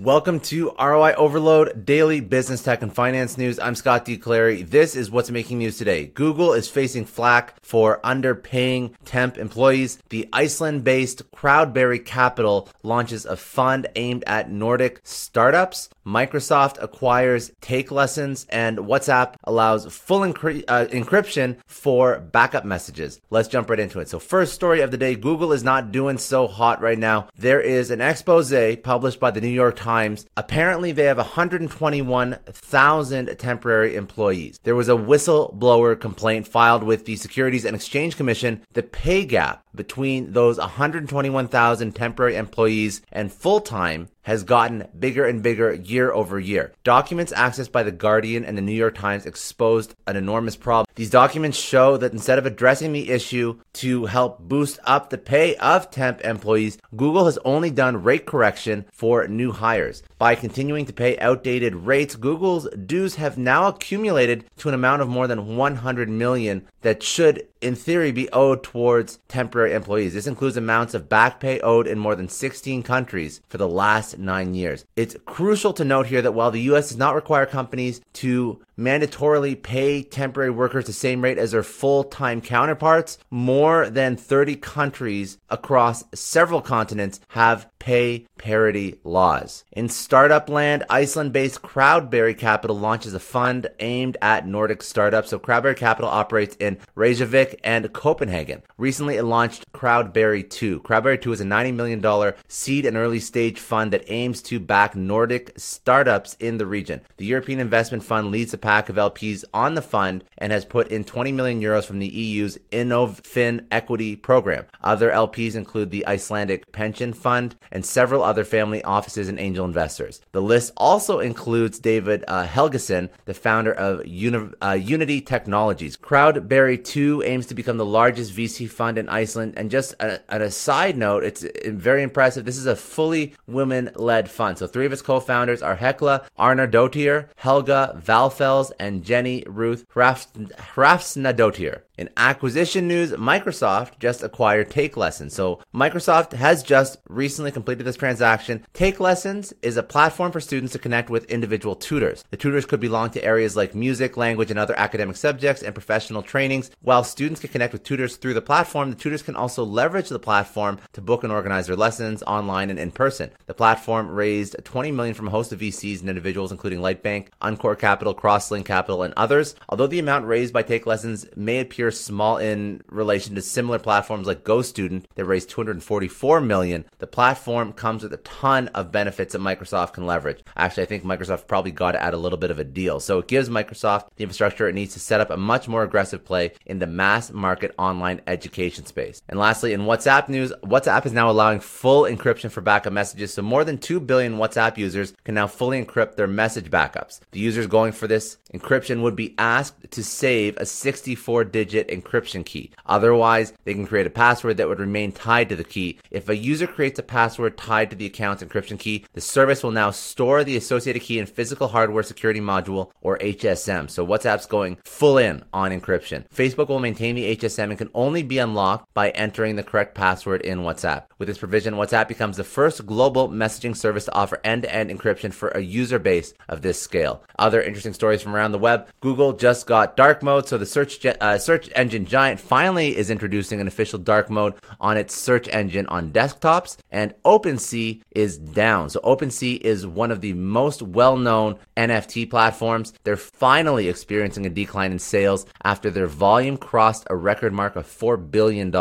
Welcome to ROI Overload Daily Business Tech and Finance News. I'm Scott D. Clary. This is what's making news today. Google is facing flack for underpaying temp employees. The Iceland based Crowberry Capital launches a fund aimed at Nordic startups. Microsoft acquires Take Lessons and WhatsApp allows full uh, encryption for backup messages. Let's jump right into it. So, first story of the day Google is not doing so hot right now. There is an expose published by the New York Times Times. Apparently, they have 121,000 temporary employees. There was a whistleblower complaint filed with the Securities and Exchange Commission. The pay gap between those 121,000 temporary employees and full time has gotten bigger and bigger year over year. Documents accessed by The Guardian and The New York Times exposed an enormous problem. These documents show that instead of addressing the issue to help boost up the pay of temp employees, Google has only done rate correction for new hires. By continuing to pay outdated rates, Google's dues have now accumulated to an amount of more than 100 million that should in theory be owed towards temporary employees. This includes amounts of back pay owed in more than 16 countries for the last nine years. It's crucial to note here that while the US does not require companies to mandatorily pay temporary workers the same rate as their full-time counterparts, more than 30 countries across several continents have pay parity laws. In startup land, Iceland-based Crowberry Capital launches a fund aimed at Nordic startups. So Crowberry Capital operates in Reykjavik and Copenhagen. Recently, it launched Crowberry 2. Crowberry 2 is a $90 million seed and early stage fund that aims to back Nordic startups in the region. The European Investment Fund leads the pack of LPs on the fund and has put in 20 million euros from the EU's InnovFin equity program. Other LPs include the Icelandic Pension Fund and several other family offices and angel investors. The list also includes David uh, Helgason, the founder of Uni- uh, Unity Technologies. Crowberry 2 aims to become the largest VC fund in Iceland. And just a, a side note, it's very impressive. This is a fully women led fund. So three of its co founders are Hekla Arnardóttir, Helga Valfells, and Jenny Ruth Hrafnsdóttir. In acquisition news, Microsoft just acquired Take Lessons. So Microsoft has just recently completed this transaction. Take Lessons is a platform for students to connect with individual tutors. The tutors could belong to areas like music, language, and other academic subjects and professional trainings. While students can connect with tutors through the platform, the tutors can also leverage the platform to book and organize their lessons online and in person. The platform raised 20 million from a host of VCs and individuals, including Lightbank, Encore Capital, Crosslink Capital, and others. Although the amount raised by Take Lessons may appear small in relation to similar platforms like GoStudent that raised 244 million. The platform comes with a ton of benefits that Microsoft can leverage. Actually, I think Microsoft probably got it at a little bit of a deal. So it gives Microsoft the infrastructure it needs to set up a much more aggressive play in the mass market online education space. And lastly, in WhatsApp news, WhatsApp is now allowing full encryption for backup messages. So more than 2 billion WhatsApp users can now fully encrypt their message backups. The users going for this encryption would be asked to save a 64 digit digit encryption key. Otherwise, they can create a password that would remain tied to the key. If a user creates a password tied to the account's encryption key, the service will now store the associated key in physical hardware security module or HSM. So WhatsApp's going full in on encryption. Facebook will maintain the HSM and can only be unlocked by entering the correct password in WhatsApp. With this provision, WhatsApp becomes the first global messaging service to offer end-to-end encryption for a user base of this scale. Other interesting stories from around the web. Google just got dark mode, so the search uh, search engine giant finally is introducing an official dark mode on its search engine on desktops, and OpenSea is down. So, OpenSea is one of the most well known NFT platforms. They're finally experiencing a decline in sales after their volume crossed a record mark of $4 billion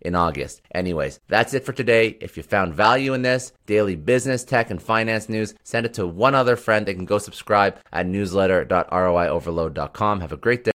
in August. Anyways, that's it for today. If you found value in this daily business, tech, and finance news, send it to one other friend. They can go subscribe at newsletter.roioverload.com. Have a great day.